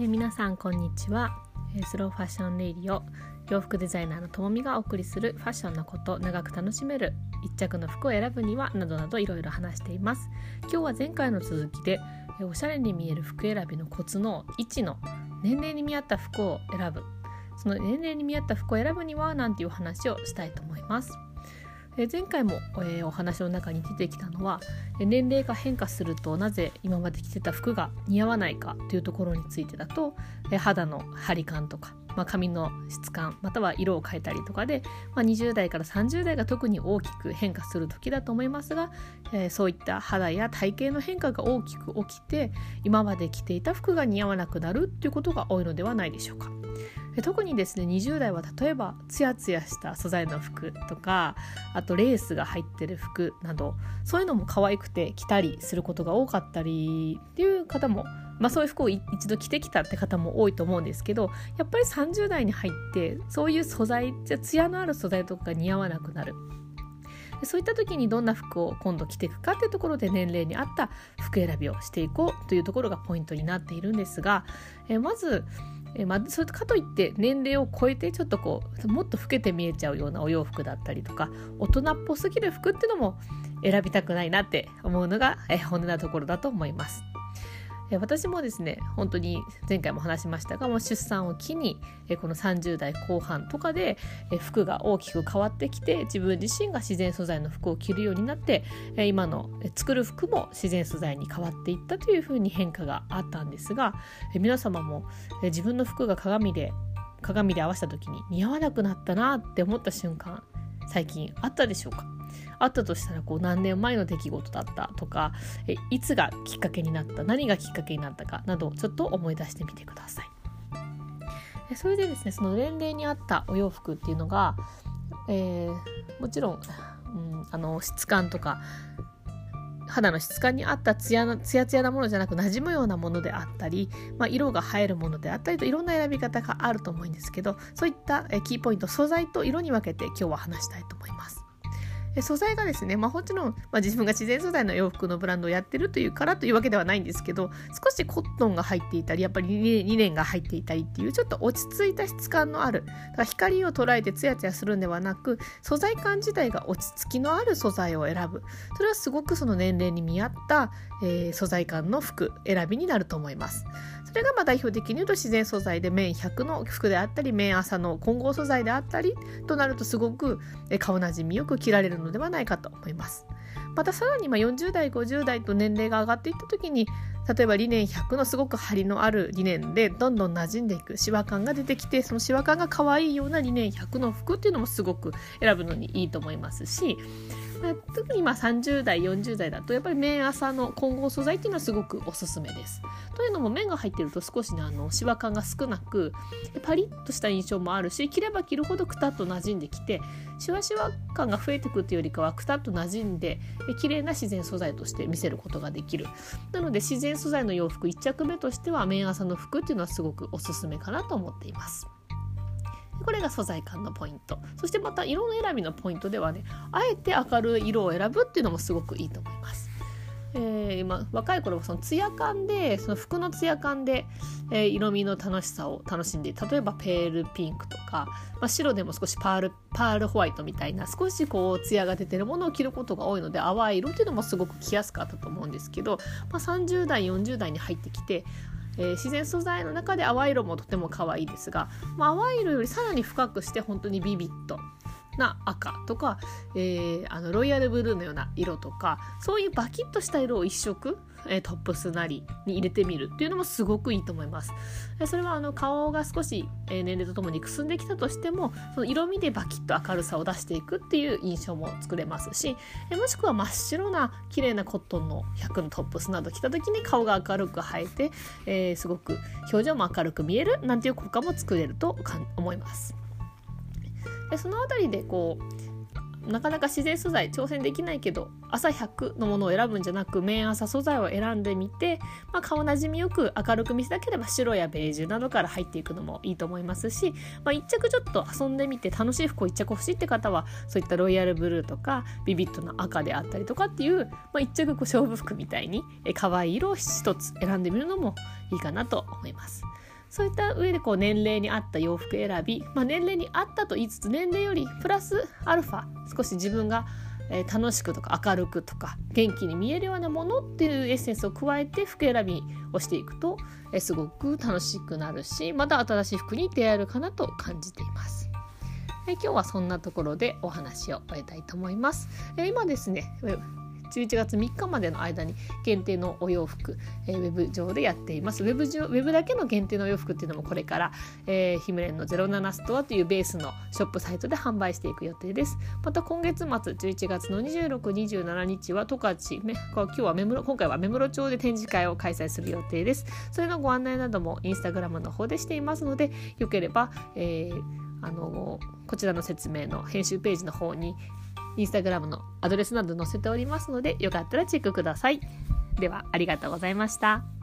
えー、皆さんこんにちは、え、スローファッションレイディオ洋服デザイナーのともみがお送りするファッションのこと長く楽しめる一着の服を選ぶにはなどなどいろいろ話しています。今日は前回の続きで、え、おしゃれに見える服選びのコツの1の年齢に見合った服を選ぶ。その年齢に見合った服を選ぶにはなんていう話をしたいと思います。前回も、お話の中に出てきたのは年齢が変化するとなぜ今まで着てた服が似合わないかというところについてだと、肌の張り感とか、まあ、髪の質感または色を変えたりとかで、まあ、20代から30代が特に大きく変化する時だと思いますが、そういった肌や体型の変化が大きく起きて今まで着ていた服が似合わなくなるっていうことが多いのではないでしょうか。特にですね20代は例えばツヤツヤした素材の服とかあとレースが入ってる服などそういうのも可愛くて着たりすることが多かったりっていう方もまあ、そういう服を一度着てきたって方も多いと思うんですけどやっぱり30代に入ってそういう素材じゃツヤのある素材とかが似合わなくなる。そういった時にどんな服を今度着ていくかっていうところで年齢に合った服選びをしていこうというところがポイントになっているんですが、えまずえまあ、それかといって年齢を超えてちょっとこうもっと老けて見えちゃうようなお洋服だったりとか大人っぽすぎる服っていうのも選びたくないなって思うのが、え本音なところだと思います。私もですね本当に前回も話しましたがもう出産を機にこの30代後半とかで服が大きく変わってきて自分自身が自然素材の服を着るようになって今の作る服も自然素材に変わっていったというふうに変化があったんですが皆様も自分の服が鏡で鏡で合わせた時に似合わなくなったなって思った瞬間最近あったでしょうか？あったとしたらこう何年前の出来事だったとかえいつがきっかけになった何がきっかけになったかなどちょっと思い出してみてください。それでですねその年齢に合ったお洋服っていうのが、えー、もちろん、うん、あの質感とか肌の質感に合ったツヤツヤツヤなものじゃなく馴染むようなものであったり、まあ、色が映えるものであったりといろんな選び方があると思うんですけどそういったキーポイント素材と色に分けて今日は話したいと思います。素材がですね、まあ、もちろん、まあ、自分が自然素材の洋服のブランドをやってるというからというわけではないんですけど少しコットンが入っていたりやっぱりリネンが入っていたりっていうちょっと落ち着いた質感のある光を捉えてツヤツヤするんではなく素材感自体が落ち着きのある素材を選ぶそれはすごくその年齢に見合った、えー、素材感の服選びになると思います。それがまあ代表的に言うと自然素材で綿100の服であったり綿麻の混合素材であったりとなるとすごく顔なじみよく着られるのではないかと思います。またさらにま40代50代と年齢が上がっていった時に例えばリネン100のすごく張りのあるリネンでどんどん馴染んでいくシワ感が出てきてそのシワ感が可愛いようなリネン100の服っていうのもすごく選ぶのにいいと思いますし特にまあ30代40代だとやっぱり綿麻の混合素材っていうのはすごくおすすめです。というのも綿が入ってると少しねあのシワ感が少なくパリッとした印象もあるし着れば着るほどくたっと馴染んできてシワシワ感が増えてくっていうよりかはくたっと馴染んで綺麗な自然素材として見せることができる。なので自然素材の洋服1着目としては綿麻の服っていうのはすごくおすすめかなと思っています。これが素材感のポイントそしてまた色の選びのポイントではねあえて明るい色を選ぶっていうのもすごくいいと思います。えー、今若い頃はそのツヤ感でその服のツヤ感で、えー、色味の楽しさを楽しんで例えばペールピンクとか、まあ、白でも少しパールパールホワイトみたいな少しこうツヤが出てるものを着ることが多いので淡い色っていうのもすごく着やすかったと思うんですけど、まあ、30代40代に入ってきてえー、自然素材の中で淡い色もとても可愛いですが、まあ、淡い色よりさらに深くして本当にビビッとな赤とか、えー、あのロイヤルブルーのような色とかそういうバキッとした色を一色えー、トップスなりに入れてみるっていうのもすごくいいと思います。それはあの顔が少し、えー、年齢とともにくすんできたとしてもその色味でバキッと明るさを出していくっていう印象も作れますし、えー、もしくは真っ白な綺麗なコットンの100のトップスなど着た時に顔が明るく映えて、えー、すごく表情も明るく見えるなんていう効果も作れると思います。でその辺りでこうなかなか自然素材挑戦できないけど朝100のものを選ぶんじゃなく綿朝素材を選んでみて、まあ、顔なじみよく明るく見せたければ白やベージュなどから入っていくのもいいと思いますし、まあ、一着ちょっと遊んでみて楽しい服を一着欲しいって方はそういったロイヤルブルーとかビビッドな赤であったりとかっていう、まあ、一着こう勝負服みたいに可愛い色を一つ選んでみるのもいいかなと思います。そういった上でこう年齢に合った洋服選び、まあ、年齢に合ったと言いつつ年齢よりプラスアルファ少し自分がえ楽しくとか明るくとか元気に見えるようなものっていうエッセンスを加えて服選びをしていくと、えすごく楽しくなるしまた新しい服に出会えるかなと感じています。え今日はそんなところでお話を終えたいと思います。え今ですね11月3日までの間に限定のお洋服、えー、ウェブ上でやっています。ウェブ上ウェブだけの限定のお洋服っていうのもこれから、えー、ヒムレンの07ストアというベースのショップサイトで販売していく予定です。また今月末11月の2627日は十勝今日は目室今回は目室町で展示会を開催する予定です。それのご案内などもインスタグラムの方でしていますのでよければ、えー、あのこちらの説明の編集ページの方にインスタグラムのアドレスなど載せておりますのでよかったらチェックください。ではありがとうございました。